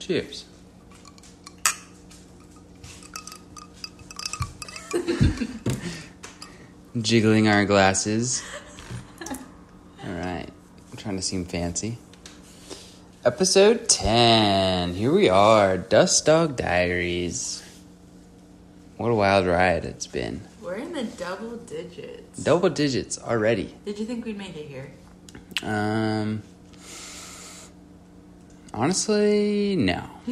Cheers. Jiggling our glasses. All right. I'm trying to seem fancy. Episode 10. Here we are. Dust Dog Diaries. What a wild ride it's been. We're in the double digits. Double digits already. Did you think we'd make it here? Um, honestly, no.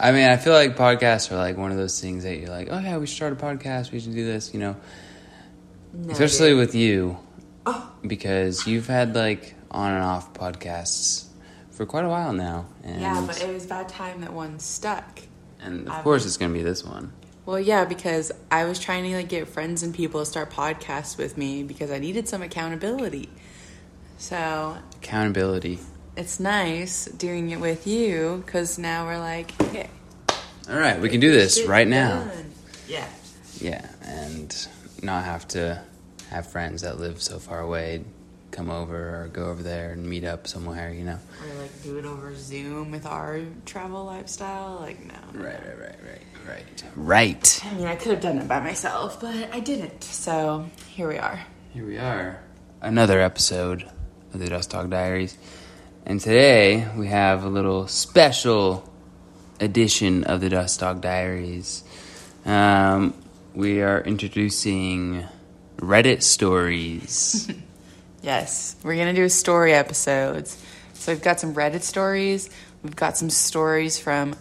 I mean, I feel like podcasts are like one of those things that you're like, oh yeah, we should start a podcast. We should do this, you know. No, Especially dude. with you, Oh, because you've had like on and off podcasts for quite a while now, and yeah, but it was about time that one stuck. and of I've- course it's gonna be this one. Well, yeah, because I was trying to like get friends and people to start podcasts with me because I needed some accountability. So Accountability. It's nice doing it with you because now we're like, okay, All right, we can do this right now. Yeah, Yeah, and not have to have friends that live so far away come over or go over there and meet up somewhere, you know. or like do it over Zoom with our travel lifestyle. Like, no, Right, right, right, right, right. Right. I mean, I could have done it by myself, but I didn't. So here we are. Here we are. Another episode of the Dust Dog Diaries. And today we have a little special edition of the Dust Dog Diaries. Um, we are introducing Reddit stories. Yes, we're gonna do story episodes. So we've got some Reddit stories. We've got some stories from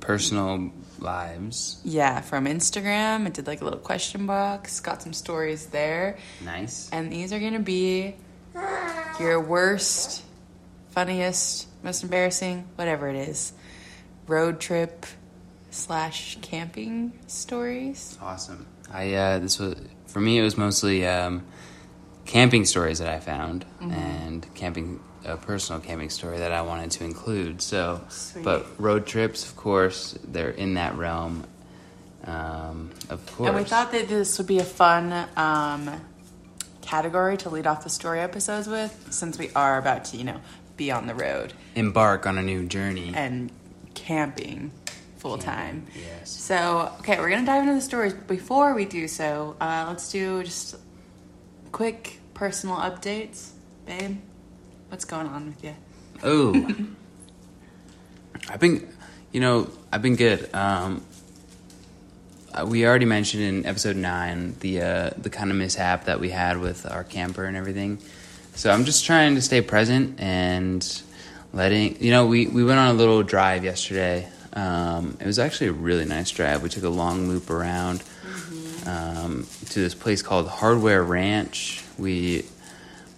personal lives. yeah from Instagram. I did like a little question box. Got some stories there, Nice. and these are gonna be your worst, funniest, most embarrassing, whatever it is, road trip slash camping stories. Awesome. I uh, this was for me. It was mostly um, camping stories that I found and camping a personal camping story that I wanted to include. So, Sweet. but road trips, of course, they're in that realm. Um, of course. And we thought that this would be a fun um, category to lead off the story episodes with, since we are about to, you know, be on the road embark on a new journey. and camping full time. Yes. So, okay, we're gonna dive into the stories. Before we do so, uh, let's do just quick personal updates, babe. What's going on with you? Oh, I've been, you know, I've been good. Um, uh, we already mentioned in episode nine the uh, the kind of mishap that we had with our camper and everything. So I'm just trying to stay present and letting you know. We we went on a little drive yesterday. Um, it was actually a really nice drive. We took a long loop around um, to this place called Hardware Ranch. We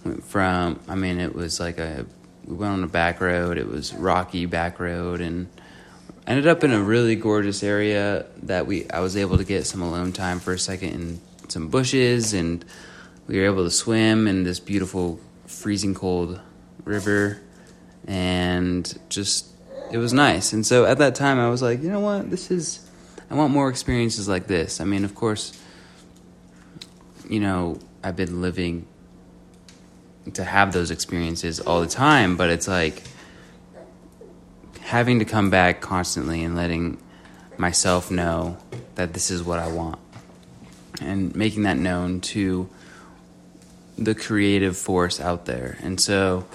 went from i mean it was like a we went on a back road it was rocky back road and ended up in a really gorgeous area that we i was able to get some alone time for a second in some bushes and we were able to swim in this beautiful freezing cold river and just it was nice. And so at that time i was like you know what? This is i want more experiences like this. I mean of course you know i've been living to have those experiences all the time, but it's like having to come back constantly and letting myself know that this is what I want and making that known to the creative force out there. And so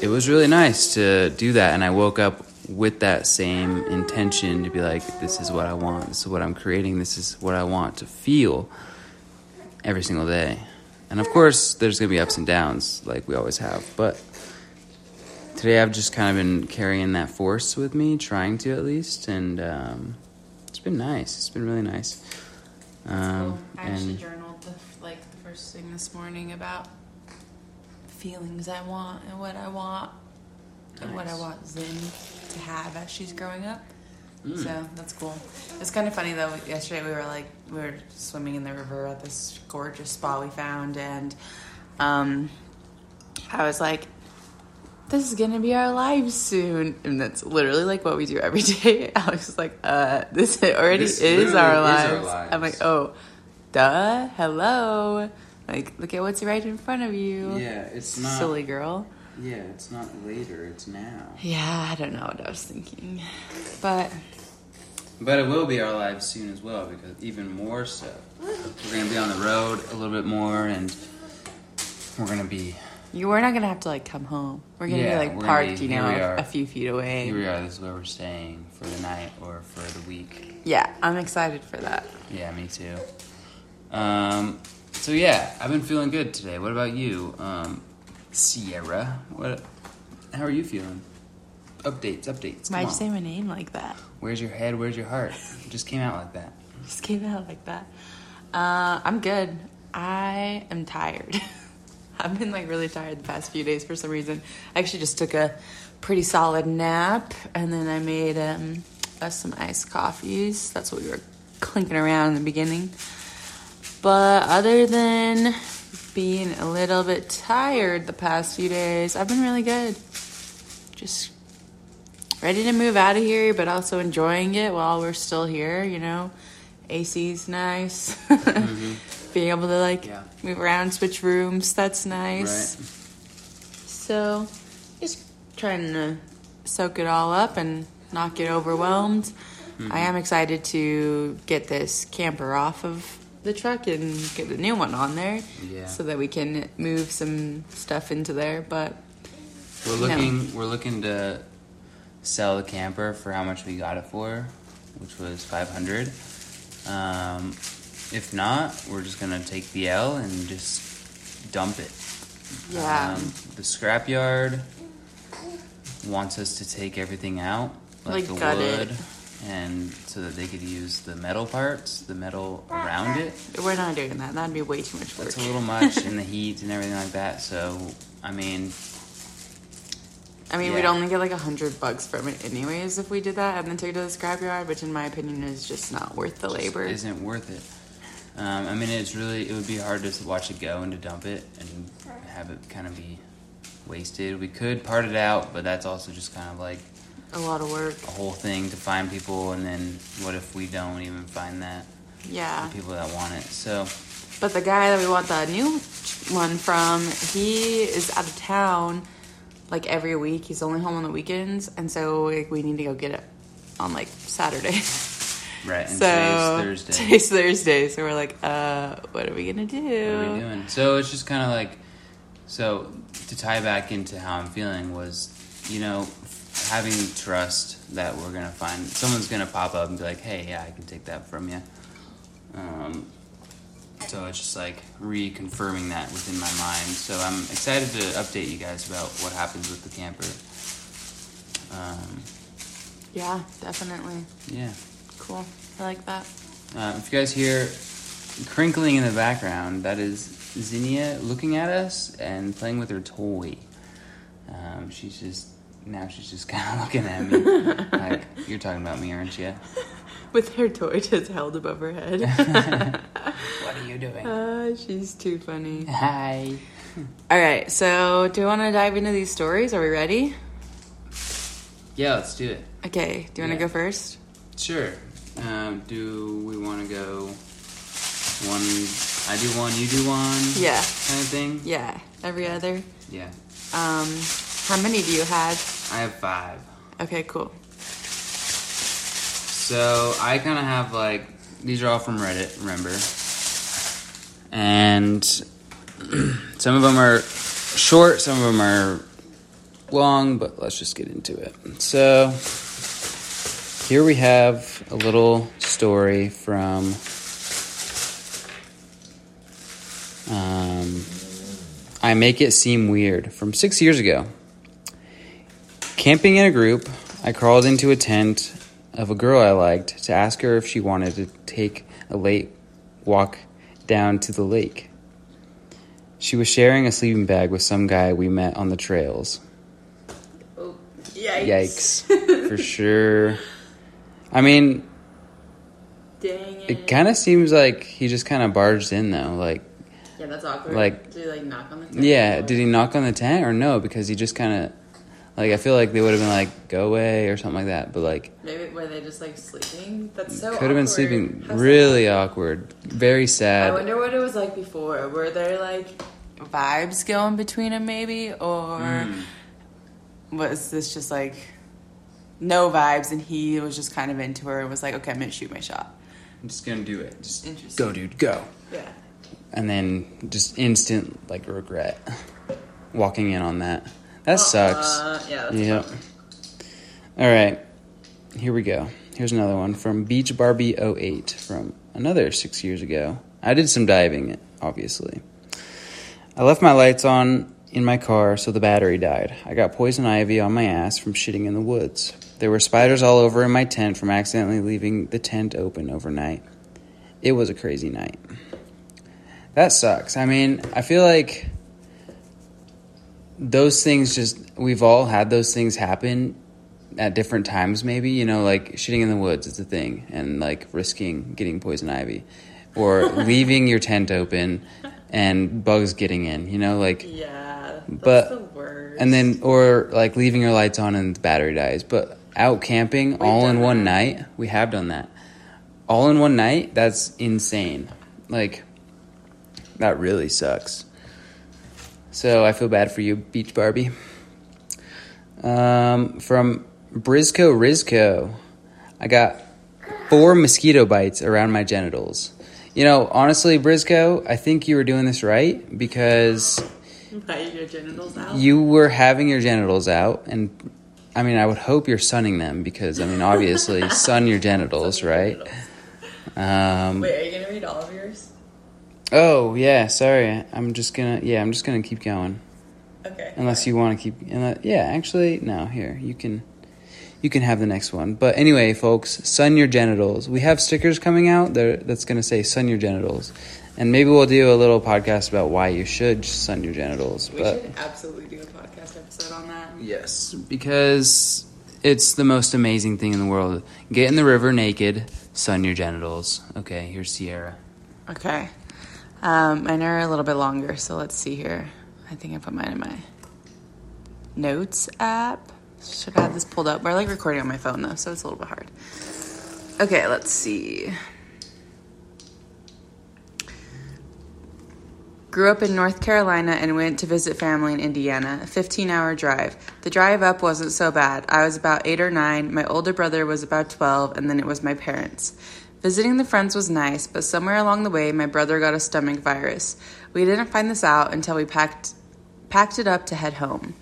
it was really nice to do that and I woke up with that same intention to be like this is what I want. This is what I'm creating. This is what I want to feel every single day. And of course, there's going to be ups and downs like we always have. But today I've just kind of been carrying that force with me, trying to at least. And um, it's been nice. It's been really nice. Um, actually and journaled the, like the first thing this morning about feelings I want and what I want and what I want Zen to have as she's growing up. Mm. So that's cool. It's kind of funny though. Yesterday we were like we were swimming in the river at this gorgeous spot we found, and um, I was like, "This is gonna be our lives soon," and that's literally like what we do every day. Alex was like, "Uh, this already This is, our, is our lives. I'm like, "Oh, duh, hello." Like, look at what's right in front of you. yeah, it's not. Silly girl. Yeah, it's not later, it's now. Yeah, I don't know what I was thinking. But But it will be our lives soon as well because even more so. We're gonna be on the road a little bit more and we're gonna be you we're not gonna have to like come home. We're gonna Yeah, be like parked, be- you know, a few feet away. here we are, this is where we're staying for the night or for the week. Yeah, I'm excited for that. Yeah, me too. Um so yeah, I've been feeling good today. What about you? Um Sierra. What how are you feeling? Updates, updates. Why'd you say my name like that? Where's your head? Where's your heart? It just came out like that. Just came out like that. Uh, I'm good. I am tired. I've been like really tired the past few days for some reason. I actually just took a pretty solid nap and then I made um, us some iced coffees. That's what we were clinking around in the beginning. But other than being a little bit tired the past few days, I've been really good. Just ready to move out of here, but also enjoying it while we're still here, you know. AC's nice. Mm-hmm. Being able to like Yeah. move around, switch rooms, that's nice. Right. So, just trying to soak it all up and not get overwhelmed. Mm-hmm. I am excited to get this camper off of the truck and get a new one on there Yeah. so that we can move some stuff into there. But We're No. looking. We're looking to sell the camper for how much we got it for, which was five hundred. Um, if not, we're just gonna take the L and just dump it. yeah, Um, the scrapyard wants us to take everything out, like, Like the wood. it. And so that they could use the metal parts, the metal around it. we're not doing that. That'd be way too much work. That's a little much in the heat and everything like that. So, I mean, I mean, we'd only get like a hundred bucks from it anyways if we did that and then took it to the scrapyard, which in my opinion is just not worth the labor. isn't worth it. Um, I mean, it's really it would be hard to watch it go and to dump it and have it kind of be wasted. We could part it out, but that's also just kind of like A lot of work. a whole thing to find people. And then what if we don't even find that Yeah. the people that want it? So But the guy that we want the new one from, he is out of town like every week. He's only home on the weekends, and so like, we need to go get it on like Saturday. right, and so today's Thursday. Today's Thursday, so we're like, uh, what are we gonna do? What are we doing? So it's just kind of like, so to tie back into how I'm feeling was, you know, having trust that we're gonna find someone's gonna pop up and be like, hey, yeah, I can take that from you. Um, so it's just like reconfirming that within my mind. So I'm excited to update you guys about what happens with the camper. Um, Yeah, definitely. yeah. Cool. I like that. Uh, if you guys hear crinkling in the background, that is Zinnia looking at us and playing with her toy. Um, she's just now she's just kind of looking at me like you're talking about me, aren't you? With her toy just held above her head. What are you doing? uh, she's too funny. Hi. All right, so do you want to dive into these stories? Are we ready? Yeah, let's do it. Okay, do you want Yeah. to go first? Sure. Um, do we want to go one? I do one, you do one. Yeah. Kind of thing. Yeah, every other. Yeah. Um, how many do you have? I have five. Okay, cool. So I kind of have like these are all from Reddit, remember? And some of them are short, some of them are long, but let's just get into it. So here we have a little story from um, I Make It Seem Weird from six years ago. Camping in a group, I crawled into a tent of a girl I liked to ask her if she wanted to take a late walk down to the lake. She was sharing a sleeping bag with some guy we met on the trails. Oh, Yikes. For sure. I mean, Dang it. it kind of seems like he just kind of barged in, though. Like, yeah, that's awkward. like- did he like knock on the tent? yeah, did he knock on the tent or no? Because he just kind of, like, I feel like they would have been like, go away or something like that. But, like, Maybe were they just like sleeping? That's so. could have been sleeping How really awkward. Very sad. I wonder what it was like before. Were there like, vibes going between them, maybe, or Mm. was this just like no vibes, and he was just kind of into her and was like, okay, I'm gonna shoot my shot. I'm just gonna do it. Just Interesting. go, dude, go. Yeah. And then just instant like regret walking in on that. That sucks. Uh, yeah. Yep. fun. All right. Here we go. Here's another one from Beach Barbie 08 from another six years ago. I did some diving, obviously. I left my lights on in my car, so the battery died. I got poison ivy on my ass from shitting in the woods. There were spiders all over in my tent from accidentally leaving the tent open overnight. It was a crazy night. That sucks. I mean, I feel like those things just, we've all had those things happen at different times, maybe. You know, like shitting in the woods is a thing, and like risking getting poison ivy, or leaving your tent open and bugs getting in, you know, like. Yeah. That's But- the worst. And then, or like leaving your lights on and the battery dies. But out camping all in one that. night, we have done that. All in one night, that's insane. Like, that really sucks. So I feel bad for you, Beach Barbie. Um, from Briscoe Rizco, I got four mosquito bites around my genitals. You know, honestly, Briscoe, I think you were doing this right because your genitals you were having your genitals out and i mean i would hope you're sunning them because i mean obviously sun your genitals right um, Wait, are you gonna read all of yours? Oh yeah sorry i'm just gonna yeah i'm just gonna keep going Okay. unless you want to keep unless, yeah actually no here you can you can have the next one but anyway folks sun your genitals we have stickers coming out there that's going to say sun your genitals and maybe we'll do a little podcast about why you should sun your genitals We but should absolutely do a podcast episode on that. Yes, because it's the most amazing thing in the world. Get in the river naked, sun your genitals. Okay, here's Sierra. Okay. Um, mine are a little bit longer, so let's see here. I think I put mine in my notes app. Should have this pulled up? We're like recording on my phone though, so it's a little bit hard. Okay, let's see. Grew up in North Carolina and went to visit family in Indiana, a 15 hour drive. The drive up wasn't so bad. I was about 8 or 9, my older brother was about 12, and then it was my parents. Visiting the friends was nice, but somewhere along the way, my brother got a stomach virus. We didn't find this out until we packed, packed it up to head home.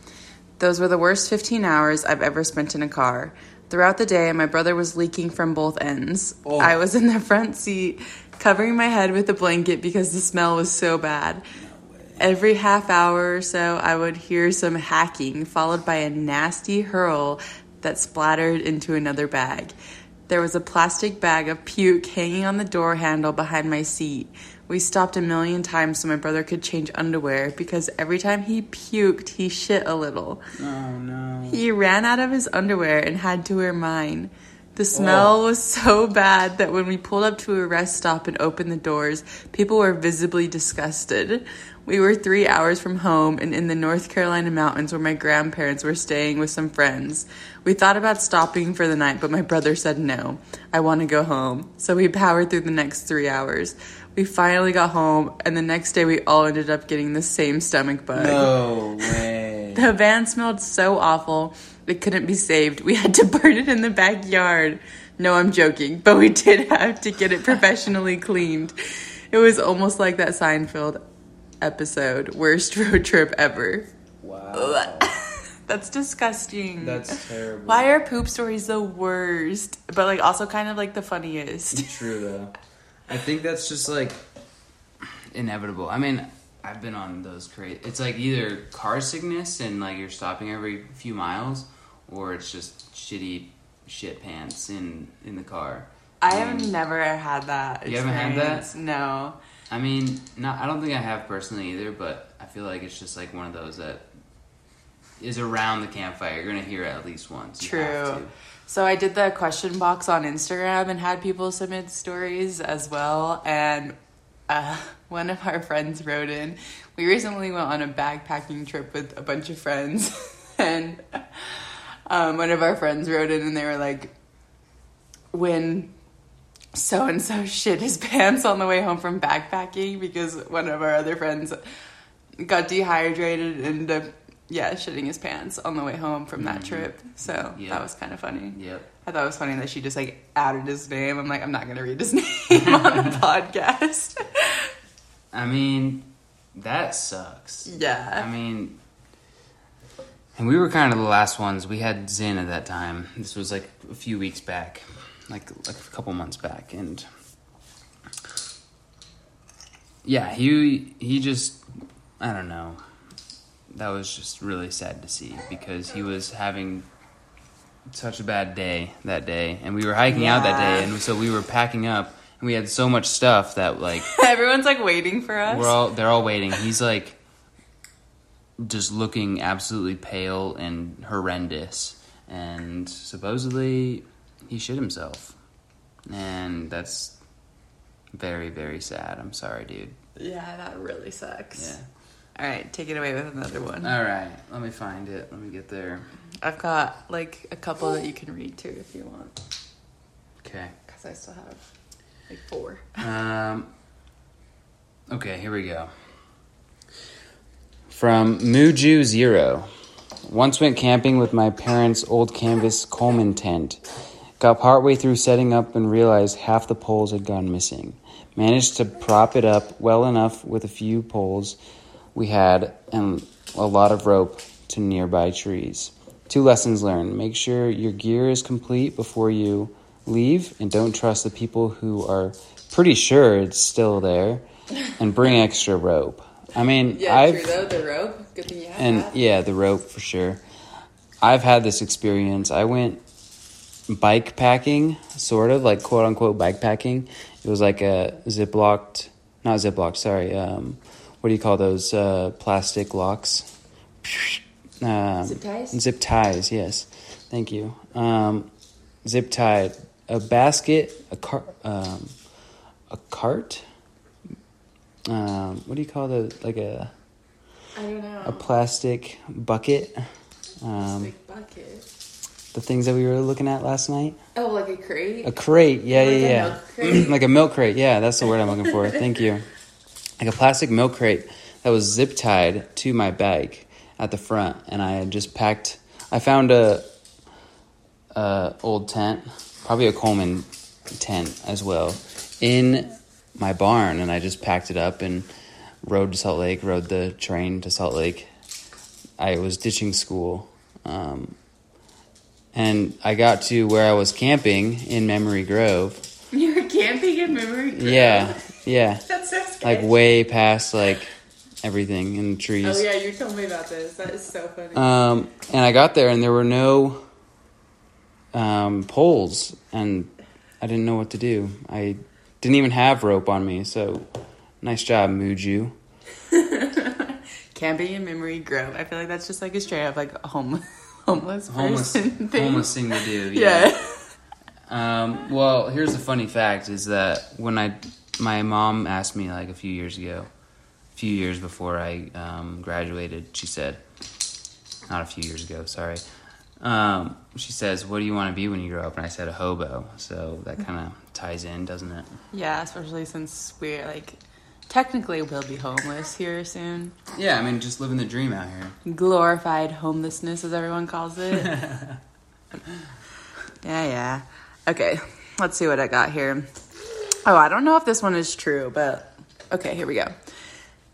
Those were the worst 15 hours I've ever spent in a car. Throughout the day, my brother was leaking from both ends. Oh. I was in the front seat, covering my head with a blanket because the smell was so bad. Every half hour or so, I would hear some hacking, followed by a nasty hurl that splattered into another bag. There was a plastic bag of puke hanging on the door handle behind my seat. We stopped a million times so my brother could change underwear because every time he puked, he shit a little. Oh no. He ran out of his underwear and had to wear mine. The smell oh. was so bad that when we pulled up to a rest stop and opened the doors, people were visibly disgusted. We were three hours from home and in the North Carolina mountains where my grandparents were staying with some friends. We thought about stopping for the night, but my brother said no. I want to go home. So we powered through the next three hours. We finally got home, and the next day we all ended up getting the same stomach bug. No way. The van smelled so awful, it couldn't be saved. We had to burn it in the backyard. No, I'm joking, but we did have to get it professionally cleaned. It was almost like that Seinfeld episode, worst road trip ever. Wow. That's disgusting. That's terrible. Why are poop stories the worst? But like also kind of like the funniest. True though. I think that's just like inevitable. I mean, I've been on those crazy. It's like either car sickness and like you're stopping every few miles, or it's just shitty shit pants in in the car. I have never had that. You haven't had that? No. I mean, not. I don't think I have personally either, but I feel like it's just like one of those that is around the campfire. You're gonna hear it at least once. You True. So I did the question box on Instagram and had people submit stories as well. And uh, one of our friends wrote in. We recently went on a backpacking trip with a bunch of friends, and um, one of our friends wrote in and they were like, "When so and so shit his pants on the way home from backpacking because one of our other friends." got dehydrated and yeah, shitting his pants on the way home from that mm-hmm. trip. So Yeah. that was kind of funny. Yep. I thought it was funny that she just like added his name. I'm like, I'm not gonna read his name on the podcast. I mean, that sucks. Yeah. I mean, and we were kind of the last ones. We had Zin at that time. This was like a few weeks back, like like a couple months back, and yeah, he he just I don't know. That was just really sad to see because he was having such a bad day that day, and we were hiking out that day, and so we were packing up, and we had so much stuff that like. Everyone's like waiting for us. We're all they're all waiting. He's like just looking absolutely pale and horrendous. And supposedly he shit himself. And that's very, very sad. I'm sorry, dude. yeah, that really sucks. Yeah. All right, take it away with another one. Alright, let me find it. Let me get there. I've got like a couple that you can read too if you want, Okay. because I still have like four. Um, okay, here we go. From Muju Zero. Once went camping with my parents' old canvas Coleman tent. Got partway through setting up and realized half the poles had gone missing. Managed to prop it up well enough with a few poles we had and a lot of rope to nearby trees. Two lessons learned. Make sure your gear is complete before you leave and don't trust the people who are pretty sure it's still there and bring extra rope. I mean, yeah, I've though. The rope. Good thing you have and yeah, the rope for sure. I've had this experience. I went bike packing, sort of like quote unquote bike packing. It was like a ziplocked, not ziplocked. Sorry, um, what do you call those uh, plastic locks? Um, Zip ties? Zip ties. Yes, thank you. Um, zip tied a basket, a cart, um, a cart. Um, what do you call the like a I don't know. a plastic bucket. Um, bucket. the things that we were looking at last night. Oh, like a crate. A crate, yeah, Like yeah, yeah. like a milk crate, yeah. That's the word I'm looking for. Thank you. Like a plastic milk crate that was zip tied to my bike at the front, and I had just packed. I found a, a old tent, probably a Coleman tent as well, in my barn, and I just packed it up and rode to Salt Lake. Rode the train to Salt Lake. I was ditching school. Um, and I got to where I was camping in Memory Grove. You were camping in Memory Grove. Yeah, yeah, That's so scary. like way past like everything in the trees. Oh yeah, you told me about this. That is so funny. Um, and I got there and there were no um, poles, and I didn't know what to do. I didn't even have rope on me, so nice job, Muju. camping in Memory Grove. I feel like that's just like a straight up like home, homeless Homeless, person thing. homeless thing to do. Yeah. Um, well, here's the funny fact: is that when I, my mom asked me like a few years ago, a few years before I um, graduated, she said, not a few years ago, sorry. Um, she says, "What do you want to be when you grow up?" And I said, "A hobo." So that kind of ties in, doesn't it? Yeah, especially since we're like technically we'll be homeless here soon. Yeah, I mean, just living the dream out here. Glorified homelessness, as everyone calls it. yeah, yeah. Okay, let's see what I got here. Oh, I don't know if this one is true, but okay, here we go.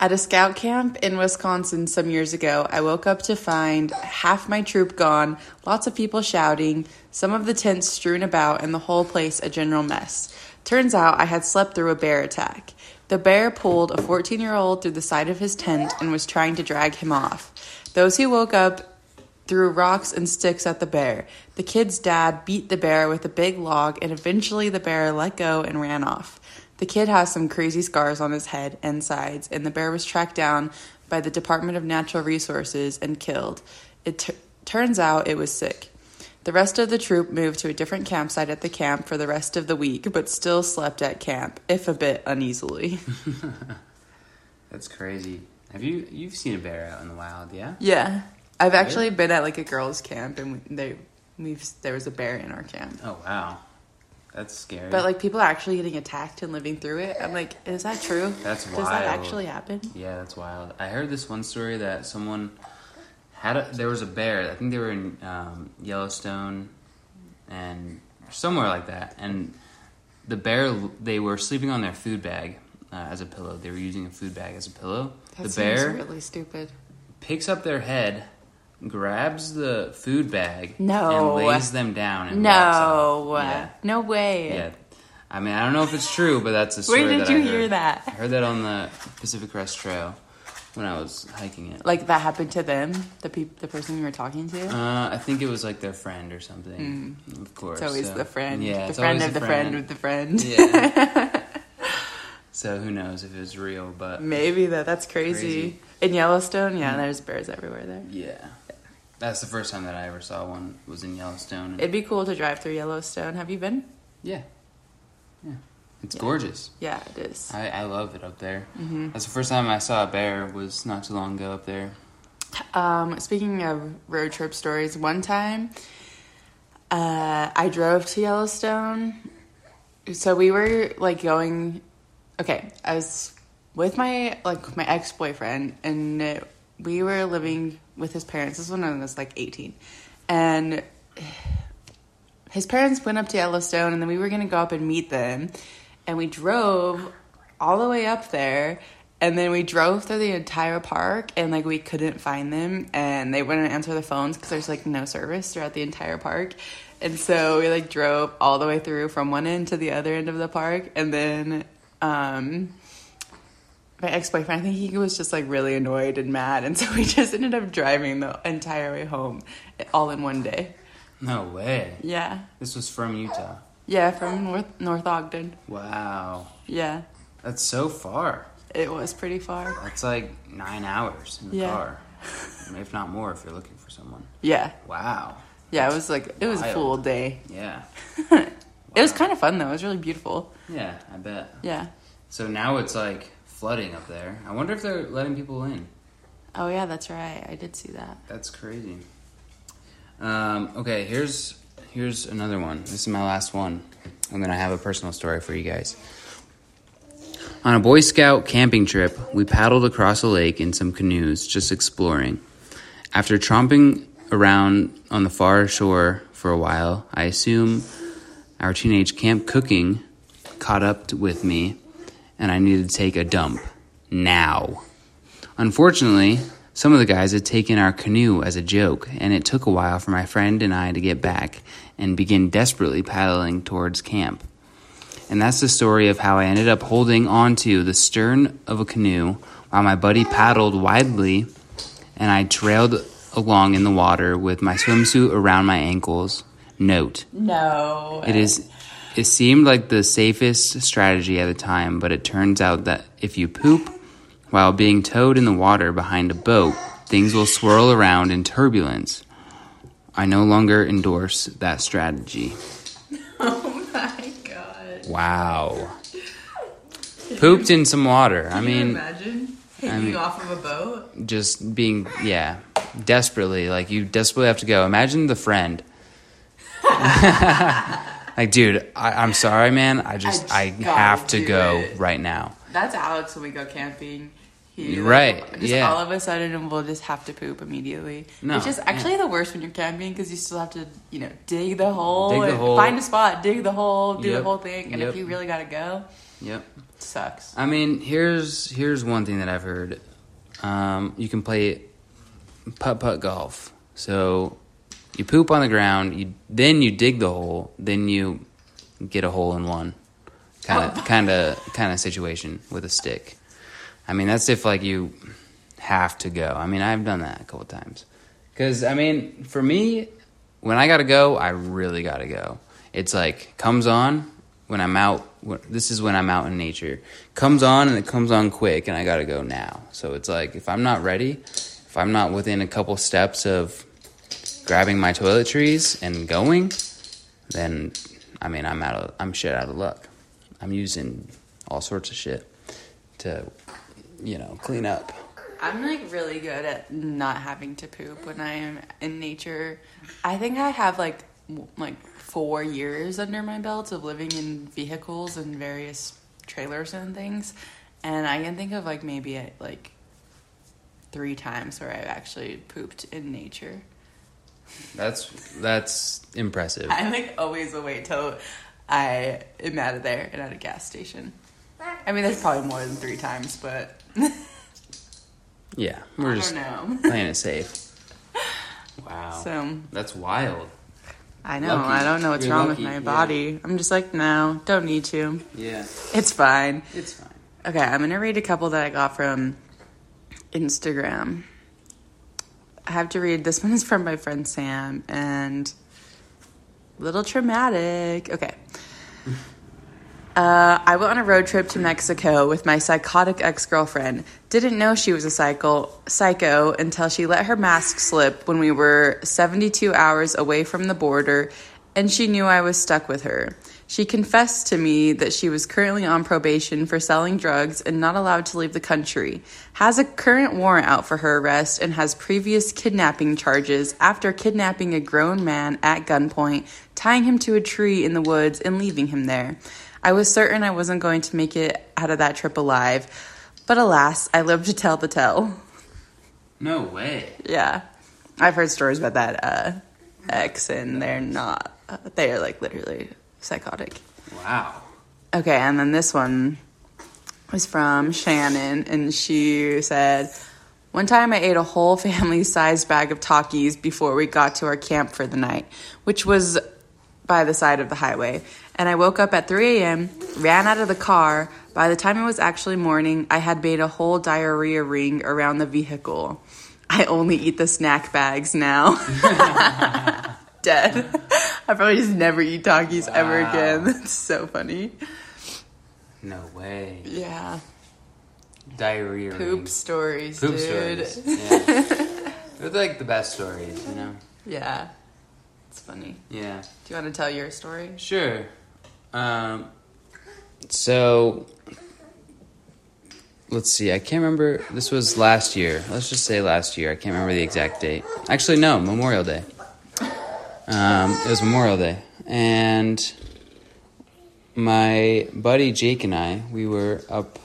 At a scout camp in Wisconsin some years ago, I woke up to find half my troop gone, lots of people shouting, some of the tents strewn about, and the whole place a general mess. Turns out I had slept through a bear attack. The bear pulled a 14 year old through the side of his tent and was trying to drag him off. Those who woke up threw rocks and sticks at the bear. The kid's dad beat the bear with a big log, and eventually the bear let go and ran off. The kid has some crazy scars on his head and sides, and the bear was tracked down by the Department of Natural Resources and killed. It t- turns out it was sick. The rest of the troop moved to a different campsite at the camp for the rest of the week, but still slept at camp, if a bit uneasily. That's crazy. Have you you've seen a bear out in the wild? Yeah. yeah, I've actually been at like a girls' camp, and they we've there was a bear in our camp. Oh wow, That's scary. But like people are actually getting attacked and living through it. I'm like, is that true? That's wild. Does that actually happen? Yeah, that's wild. I heard this one story that someone had a there was a bear. I think they were in um, Yellowstone and somewhere like that. And the bear they were sleeping on their food bag uh, as a pillow. They were using a food bag as a pillow. That the bear really stupid. picks up their head, grabs the food bag, No. and lays them down and No. Yeah. no way. Yeah. I mean, I don't know if it's true, but that's a story Where did I you heard. hear that? I heard that on the Pacific Crest Trail when I was hiking it. Like that happened to them, the peop- the person you were talking to. Uh, I think it was like their friend or something. Of course, it's always so- the friend. Yeah, the friend of the friend of the friend. Yeah. so who knows if it was real, but Maybe though. That's crazy. Crazy. In Yellowstone, yeah, there's bears everywhere there. yeah, that's the first time that I ever saw one was in Yellowstone. It'd be cool to drive through Yellowstone. Have you been? yeah, yeah, it's Yeah. gorgeous. Yeah, it is. I, I love it up there. Mm-hmm. That's the first time I saw a bear was not too long ago up there. Um, speaking of road trip stories, one time uh, I drove to Yellowstone. So we were like going. Okay, I was with my like my ex boyfriend, and uh, we were living with his parents. This was when I was like eighteen, and his parents went up to Yellowstone, and then we were gonna go up and meet them, and we drove all the way up there. And then we drove through the entire park and like we couldn't find them and they wouldn't answer the phones because there's like no service throughout the entire park. And so we like drove all the way through from one end to the other end of the park and then um my ex-boyfriend, I think he was just like really annoyed and mad and so we just ended up driving the entire way home all in one day. No way. Yeah. This was from Utah. Yeah, from North North Ogden. Wow, Yeah. that's so far. It was pretty far. That's like nine hours in the Yeah. car, if not more, if you're looking for someone. Yeah. Wow. Yeah, it was like it was a Wild. full day. Yeah. It was kind of fun though. It was really beautiful. Yeah, I bet. Yeah. So now it's like flooding up there. I wonder if they're letting people in. Oh yeah, that's right. I did see that. That's crazy. Um, okay, here's here's another one. This is my last one. and then gonna have a personal story for you guys. On a Boy Scout camping trip, we paddled across a lake in some canoes, just exploring. After tromping around on the far shore for a while, I assume our teenage camp cooking caught up with me, and I needed to take a dump now. Unfortunately, some of the guys had taken our canoe as a joke, and it took a while for my friend and I to get back and begin desperately paddling towards camp. And that's the story of how I ended up holding onto the stern of a canoe while my buddy paddled widely and I trailed along in the water with my swimsuit around my ankles. Note, No. it is it seemed like the safest strategy at the time, but it turns out that if you poop while being towed in the water behind a boat, things will swirl around in turbulence. I no longer endorse that strategy. Oh my god. Wow. Pooped in some water. I mean, imagine hanging mean- off of a boat. just being, yeah, desperately. Like, you desperately have to go. Imagine the friend. like, dude, I, I'm sorry, man. I just, just I, have to go it." right now. That's Alex when we go camping. He, Right, Just yeah. all of a sudden, we'll just have to poop immediately. No, It's just actually the worst when you're camping because you still have to, you know, dig the hole, Dig the and hole. find a spot, dig the hole, do the whole thing, and yep. if you really gotta go, Yep. it sucks. I mean, here's here's one thing that I've heard. Um, you can play putt putt golf. So you poop on the ground, you then you dig the hole, then you get a hole in one. Kind of oh. kind of kind of situation with a stick. I mean, that's if like you have to go. I mean, I've done that a couple times. Cuz I mean, for me, when I got to go, I really got to go. It's like comes on when I'm out. This is when I'm out in nature. Comes on and it comes on quick, and I got to go now. So it's like if I'm not ready, if I'm not within a couple steps of grabbing my toiletries and going, then I mean I'm out of I'm shit out of luck. I'm using all sorts of shit to you know clean up. I'm like really good at not having to poop when I am in nature. I think I have like like four years under my belt of living in vehicles and various trailers and things, and I can think of like maybe like three times where I've actually pooped in nature. That's that's impressive. I like always will wait till I am out of there and at a gas station. I mean, there's probably more than three times, but Yeah, we're I just don't know. playing it safe. Wow. So That's wild. I know Lucky. I don't know what's You're wrong lucky, with my yeah. body. I'm just like, no, don't need to. Yeah, It's fine. it's fine. Okay, I'm gonna read a couple that I got from Instagram. I have to read this one is from my friend Sam and little traumatic. Okay. Uh, I went on a road trip to Mexico with my psychotic ex girlfriend. Didn't know she was a psycho, psycho until she let her mask slip when we were 72 hours away from the border, and she knew I was stuck with her. She confessed to me that she was currently on probation for selling drugs and not allowed to leave the country, has a current warrant out for her arrest, and has previous kidnapping charges after kidnapping a grown man at gunpoint, tying him to a tree in the woods, and leaving him there. I was certain I wasn't going to make it out of that trip alive, but alas, I lived to tell the tale. No way. Yeah. I've heard stories about that uh, ex, and they're not, uh, they are like literally psychotic. Wow. Okay, and then this one was from Shannon, and she said, One time I ate a whole family sized bag of Takis before we got to our camp for the night, which was by the side of the highway. And I woke up at 3 a.m., ran out of the car. By the time it was actually morning, I had made a whole diarrhea ring around the vehicle. I only eat the snack bags now. Dead. I probably just never eat Takis ever again. That's so funny. No way. Yeah. Diarrhea. Poop rings. stories, Poop dude. stories. Yeah. They're like the best stories, you know? Yeah. It's funny. Yeah. Do you want to tell your story? Sure. Um, so, let's see. I can't remember. This was last year. Let's just say last year. I can't remember the exact date. Actually, no, Memorial Day. Um, it was Memorial Day. And my buddy Jake and I, we were up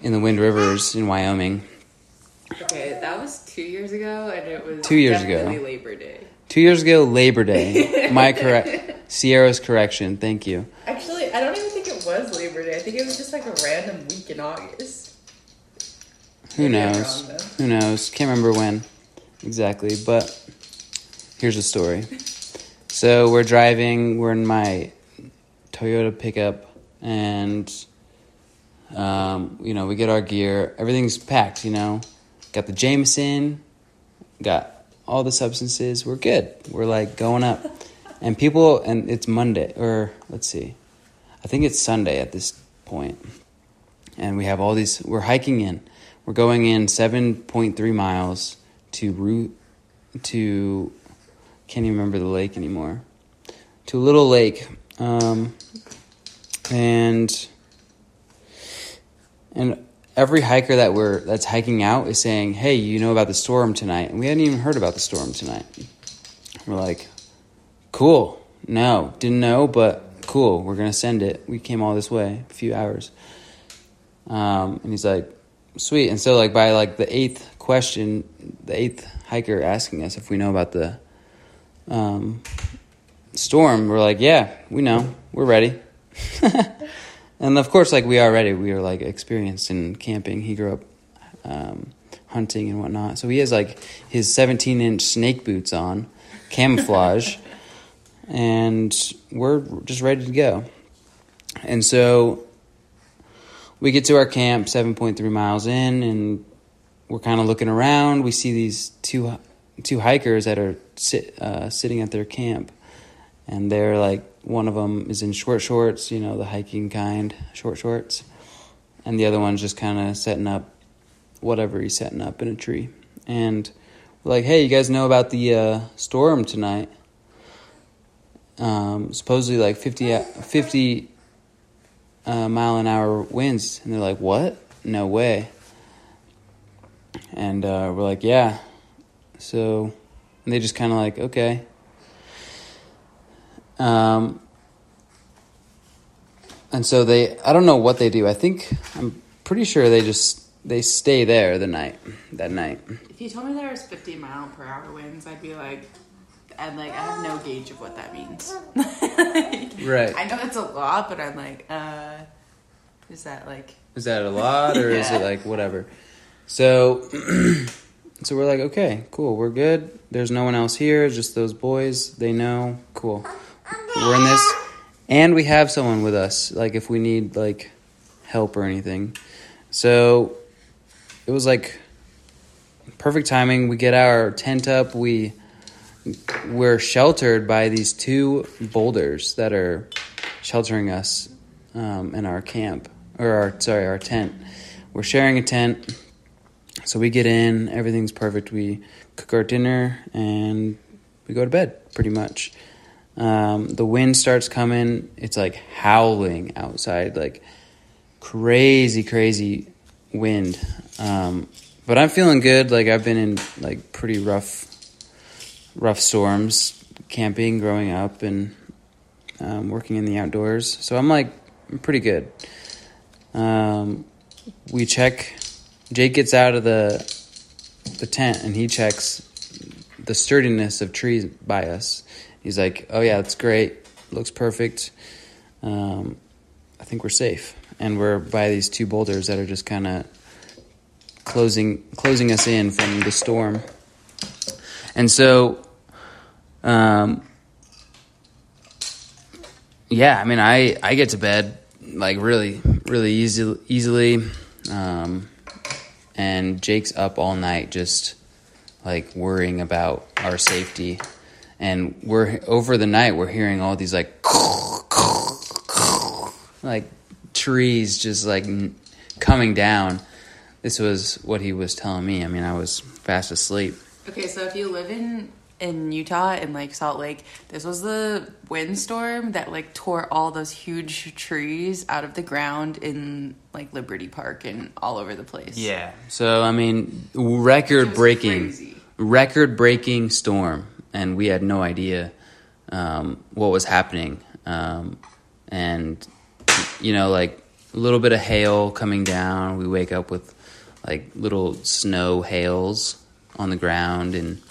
in the Wind Rivers in Wyoming. Okay, that was two years ago, and it was Two years ago. Labor Day. Two years ago, Labor Day. My correct. Sierra's correction. Thank you. Actually, I don't even think it was Labor Day. I think it was just like a random week in August. Who Maybe knows? wrong, Who knows? Can't remember when exactly, but here's the story. So we're driving. We're in my Toyota pickup, and um, you know we get our gear. Everything's packed. You know, got the Jameson, got all the substances. We're good. We're like going up, and people. And it's Monday, or let's see, I think it's Sunday at this point. point and we have all these we're hiking in we're going in 7.3 miles to route to can't even remember the lake anymore. To a little lake um, and and every hiker that we're that's hiking out is saying hey you know about the storm tonight. And we hadn't even heard about the storm tonight. We're like cool. No. Didn't know but cool. We're gonna send it. We came all this way a few hours. Um, and he's like, sweet. And so, like, by like the eighth question, the eighth hiker asking us if we know about the um, storm, we're like, yeah, we know, we're ready. and of course, like, we are ready. We are like experienced in camping. He grew up um, hunting and whatnot. So he has like his 17 inch snake boots on, camouflage, and we're just ready to go. And so we get to our camp 7.3 miles in and we're kind of looking around we see these two two hikers that are sit, uh, sitting at their camp and they're like one of them is in short shorts you know the hiking kind short shorts and the other one's just kind of setting up whatever he's setting up in a tree and we're like hey you guys know about the uh, storm tonight um, supposedly like 50, 50 uh, mile an hour winds. And they're like, what? No way. And uh, we're like, yeah. So and they just kind of like, okay. Um, and so they, I don't know what they do. I think I'm pretty sure they just they stay there the night that night. If you told me there was 50 mile per hour winds, I'd be like, I'd like, I have no gauge of what that means. Right. I know it's a lot, but I'm like, uh, is that like, Is that a lot or is it like whatever? So so we're like, okay, cool, we're good. There's no one else here, just those boys. They know. Cool. We're in this and we have someone with us like if we need like help or anything. So it was like perfect timing. We get our tent up. We we're sheltered by these two boulders that are sheltering us um, in our camp or our sorry our tent. We're sharing a tent, so we get in. Everything's perfect. We cook our dinner and we go to bed. Pretty much. Um, the wind starts coming. It's like howling outside, like crazy, crazy wind. Um, but I'm feeling good. Like I've been in like pretty rough, rough storms camping growing up and um, working in the outdoors. So I'm like I'm pretty good. Um, we check. Jake gets out of the the tent and he checks the sturdiness of trees by us. He's like, "Oh yeah, that's great. Looks perfect. Um, I think we're safe." And we're by these two boulders that are just kind of closing closing us in from the storm. And so, um, yeah, I mean, I I get to bed like really really easy easily, um, and Jake's up all night just like worrying about our safety, and we're over the night we're hearing all these like like trees just like coming down. This was what he was telling me. I mean, I was fast asleep. okay, so if you live in, in Utah in like Salt Lake, this was the windstorm that like tore all those huge trees out of the ground in like Liberty Park and all over the place. Yeah. So I mean, record breaking, record breaking storm, and we had no idea um, what was happening. Um, and you know, like a little bit of hail coming down. We wake up with like little snow hails on the ground and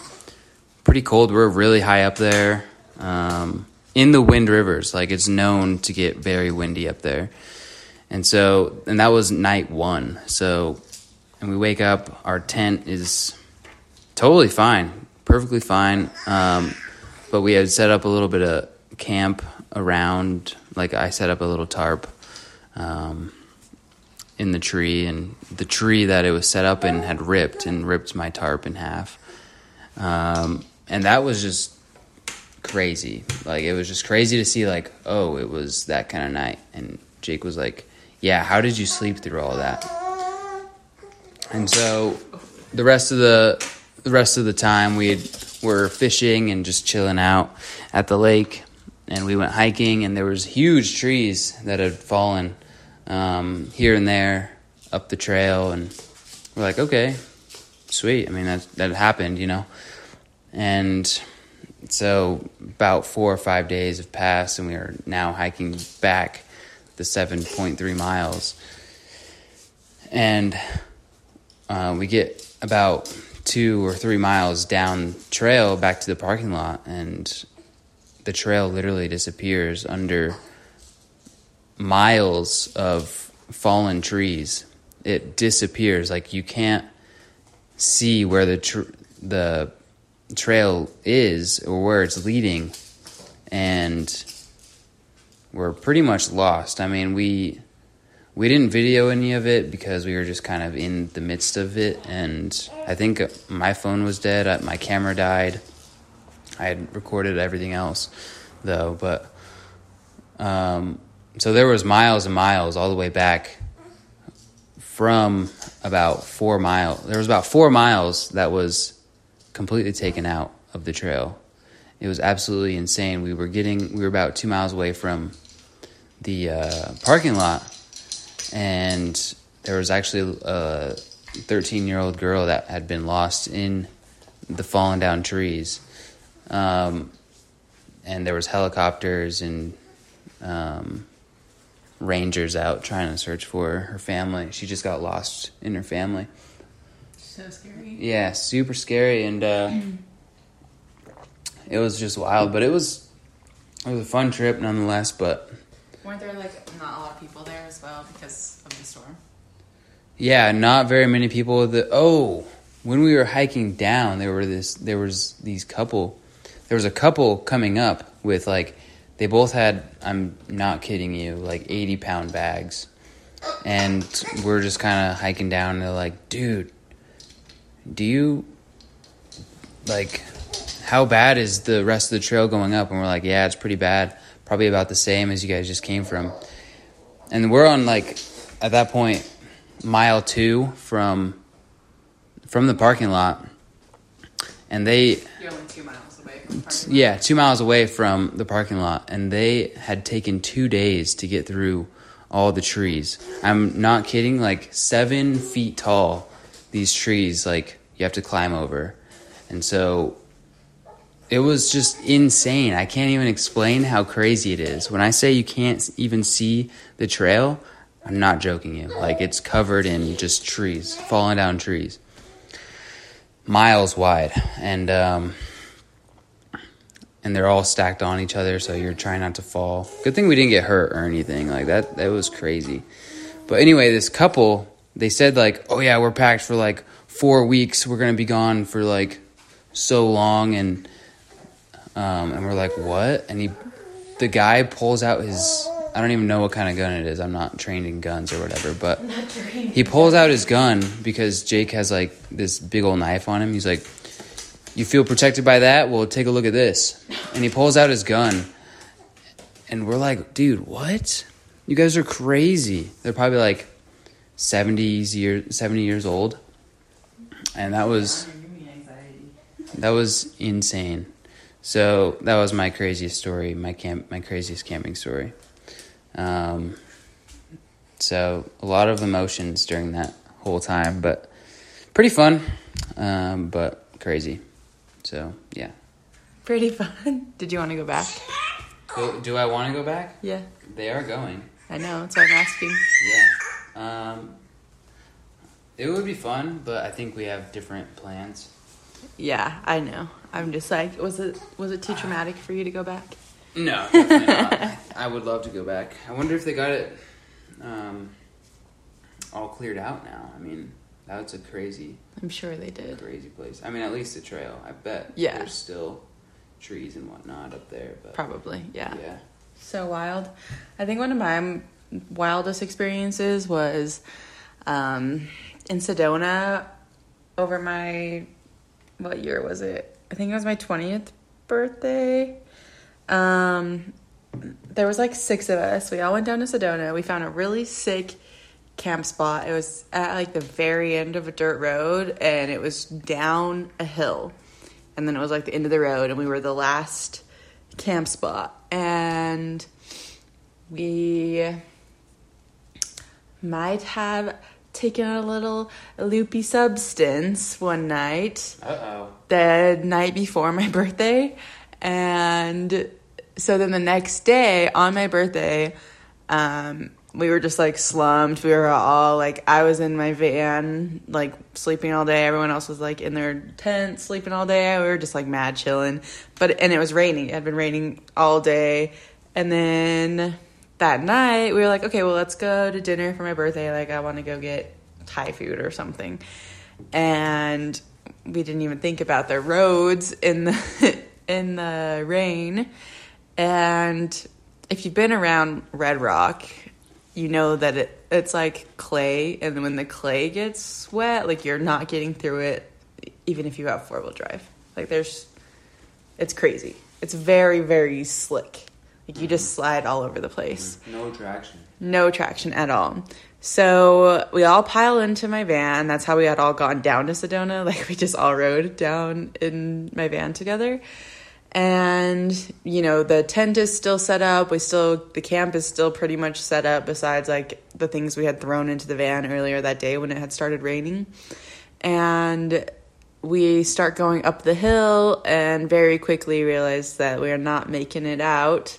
pretty cold. We're really high up there um, in the Wind Rivers. Like it's known to get very windy up there. And so, and that was night one. So, and we wake up, our tent is totally fine, perfectly fine. Um, but we had set up a little bit of camp around, like I set up a little tarp um, in the tree, and the tree that it was set up in had ripped and ripped my tarp in half. Um, and that was just crazy. Like it was just crazy to see like, oh, it was that kind of night. And Jake was like, "Yeah, how did you sleep through all that?" And so the rest of the the rest of the time we were fishing and just chilling out at the lake and we went hiking and there was huge trees that had fallen um, here and there up the trail and we're like okay sweet i mean that that happened you know and so about four or five days have passed and we are now hiking back the 7.3 miles. And uh, we get about two or three miles down trail back to the parking lot and the trail literally disappears under miles of fallen trees. It disappears. Like you can't see where the tr- the trail is or where it's leading and we're pretty much lost i mean we we didn't video any of it because we were just kind of in the midst of it and i think my phone was dead my camera died i had recorded everything else though but um, so there was miles and miles all the way back from about four miles. there was about four miles that was completely taken out of the trail it was absolutely insane we were getting we were about two miles away from the uh, parking lot and there was actually a 13 year old girl that had been lost in the fallen down trees um, and there was helicopters and um, rangers out trying to search for her family. She just got lost in her family. So scary. Yeah, super scary, and uh, it was just wild. But it was it was a fun trip nonetheless. But Weren't there like not a lot of people there as well because of the storm? yeah, not very many people. The oh, when we were hiking down, there were this there was these couple. There was a couple coming up with like they both had. I'm not kidding you, like eighty pound bags, and we're just kind of hiking down. And they're like, dude, do you like how bad is the rest of the trail going up? And we're like, yeah, it's pretty bad. Probably about the same as you guys just came from. And we're on like at that point mile 2 from from the parking lot. And they You're only two miles away from the parking lot. yeah, 2 miles away from the parking lot and they had taken 2 days to get through all the trees. I'm not kidding, like 7 feet tall these trees like you have to climb over. And so it was just insane. I can't even explain how crazy it is. When I say you can't even see the trail, I'm not joking you. Like it's covered in just trees, falling down trees. Miles wide. And um and they're all stacked on each other, so you're trying not to fall. Good thing we didn't get hurt or anything. Like that that was crazy. But anyway, this couple, they said like, "Oh yeah, we're packed for like 4 weeks. We're going to be gone for like so long and um, and we're like, what? And he, the guy pulls out his, I don't even know what kind of gun it is. I'm not trained in guns or whatever, but he pulls out his gun because Jake has like this big old knife on him. He's like, you feel protected by that? Well, take a look at this. And he pulls out his gun. And we're like, dude, what? You guys are crazy. They're probably like 70s year, 70 years old. And that was that was insane. So that was my craziest story, my camp, my craziest camping story. Um, so a lot of emotions during that whole time, but pretty fun, um, but crazy. So yeah. Pretty fun. Did you want to go back? Do, do I want to go back? Yeah, They are going. I know. That's what I'm asking. Yeah. Um, it would be fun, but I think we have different plans. Yeah, I know. I'm just like, was it was it too traumatic for you to go back? No, definitely not. I would love to go back. I wonder if they got it um, all cleared out now. I mean, that's a crazy, I'm sure they did. crazy place. I mean, at least the trail. I bet Yeah. there's still trees and whatnot up there. But Probably, yeah. yeah. So wild. I think one of my wildest experiences was um, in Sedona over my, what year was it? I think it was my 20th birthday. Um, there was like six of us. We all went down to Sedona. We found a really sick camp spot. It was at like the very end of a dirt road and it was down a hill. And then it was like the end of the road and we were the last camp spot. And we might have taken a little loopy substance one night Uh oh. the night before my birthday. And so then the next day on my birthday, um, we were just like slumped. We were all like, I was in my van, like sleeping all day. Everyone else was like in their tent sleeping all day. We were just like mad chilling. But, and it was raining. It had been raining all day. And then that night, we were like, okay, well, let's go to dinner for my birthday. Like, I want to go get Thai food or something. And we didn't even think about the roads in the in the rain. And if you've been around Red Rock, you know that it, it's like clay, and when the clay gets wet, like you're not getting through it, even if you have four wheel drive. Like there's, it's crazy. It's very very slick. Like you just slide all over the place No traction. no traction at all. So we all pile into my van. That's how we had all gone down to Sedona. Like we just all rode down in my van together. And, you know, the tent is still set up. We still, the camp is still pretty much set up besides like the things we had thrown into the van earlier that day when it had started raining. And we start going up the hill and very quickly realize that we are not making it out.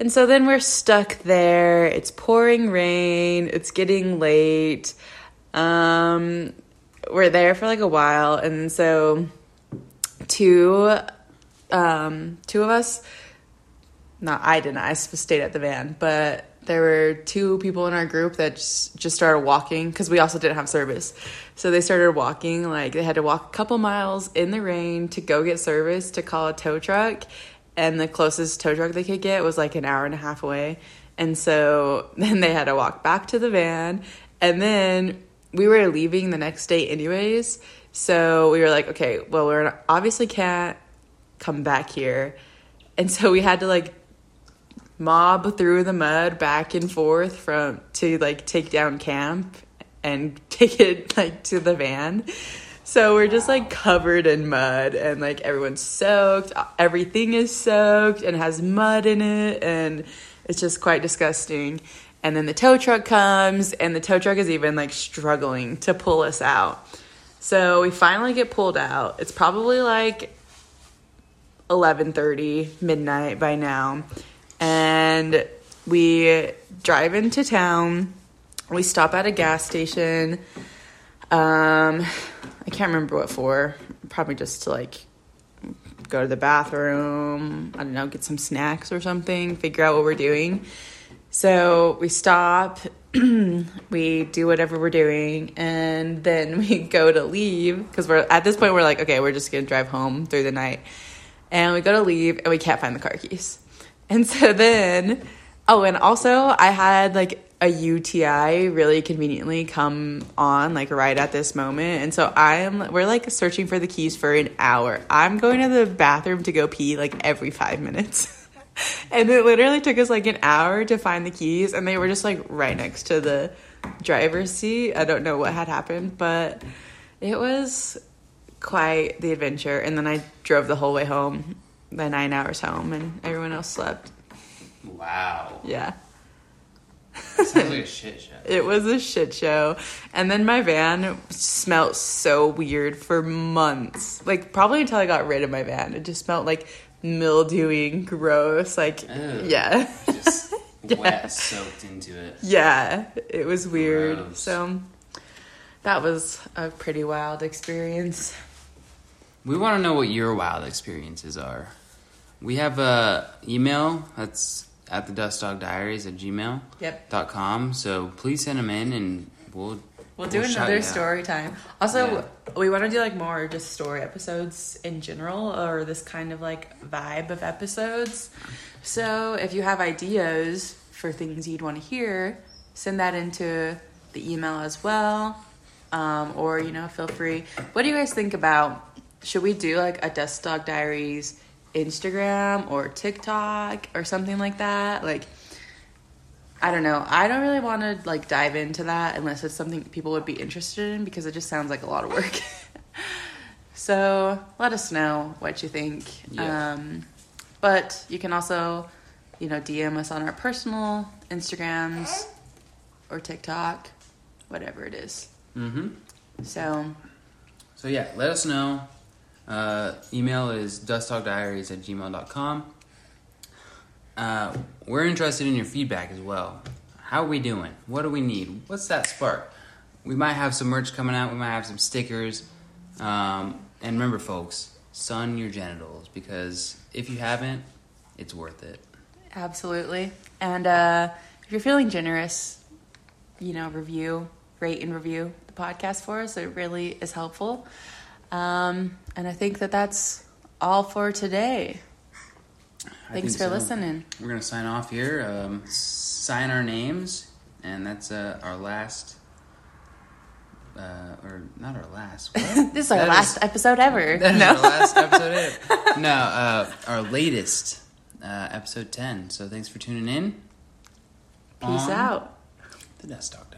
And so then we're stuck there. It's pouring rain. It's getting late. Um, we're there for like a while, and so two, um, two of us. Not I didn't. I stayed at the van, but there were two people in our group that just, just started walking because we also didn't have service. So they started walking, like they had to walk a couple miles in the rain to go get service to call a tow truck. And the closest tow truck they could get was like an hour and a half away. And so then they had to walk back to the van. And then we were leaving the next day, anyways. So we were like, okay, well, we're obviously can't come back here. And so we had to like mob through the mud back and forth from to like take down camp and take it like to the van. So we're just like covered in mud and like everyone's soaked. Everything is soaked and has mud in it and it's just quite disgusting. And then the tow truck comes and the tow truck is even like struggling to pull us out. So we finally get pulled out. It's probably like 11:30 midnight by now and we drive into town. We stop at a gas station. Um, I can't remember what for. Probably just to like go to the bathroom. I don't know, get some snacks or something. Figure out what we're doing. So we stop. we do whatever we're doing, and then we go to leave because we're at this point. We're like, okay, we're just gonna drive home through the night, and we go to leave, and we can't find the car keys. And so then, oh, and also I had like a UTI really conveniently come on like right at this moment. And so I am we're like searching for the keys for an hour. I'm going to the bathroom to go pee like every 5 minutes. and it literally took us like an hour to find the keys and they were just like right next to the driver's seat. I don't know what had happened, but it was quite the adventure and then I drove the whole way home the nine hours home and everyone else slept. Wow. Yeah. Sounds like a shit show. It was a shit show. And then my van smelled so weird for months. Like, probably until I got rid of my van. It just smelled like mildewy, gross. Like, Ew. yeah. Just Yeah. wet, soaked into it. yeah. It was weird. Gross. So, that was a pretty wild experience. We want to know what your wild experiences are. We have a email that's at the Dust Dog Diaries at gmail Yep. dot com. So please send them in and we'll We'll do shout another you out. story time. Also, Yeah. we want to do like more just story episodes in general, or this kind of like vibe of episodes. So, if you have ideas for things you'd want to hear, send that into the email as well. Um, or you know, feel free. What do you guys think about? Should we do like a Dust Dog Diaries Instagram or TikTok or something like that? Like. I don't know. I don't really want to like dive into that unless it's something people would be interested in because it just sounds like a lot of work. so let us know what you think. Yeah. Um, but you can also, you know, DM us on our personal Instagrams or TikTok, whatever it is. Mm-hmm. So So yeah, let us know. Uh, email is dustdogdiaries at gmail.com. Uh, we're interested in your feedback as well. How are we doing? What do we need? What's that spark? We might have some merch coming out. We might have some stickers. Um, and remember, folks, sun your genitals because if you haven't, it's worth it. Absolutely. And uh, if you're feeling generous, you know, review, rate, and review the podcast for us. It really is helpful. Um, and I think that that's all for today. Thanks for so. listening. We're gonna sign off here. Um, sign our names, and that's uh, our last. Uh, or not our last. This is our That last episode ever. That is no. our last episode. ever. no, uh, our latest uh, episode ten. So thanks for tuning in. Peace out. The Dust Dog.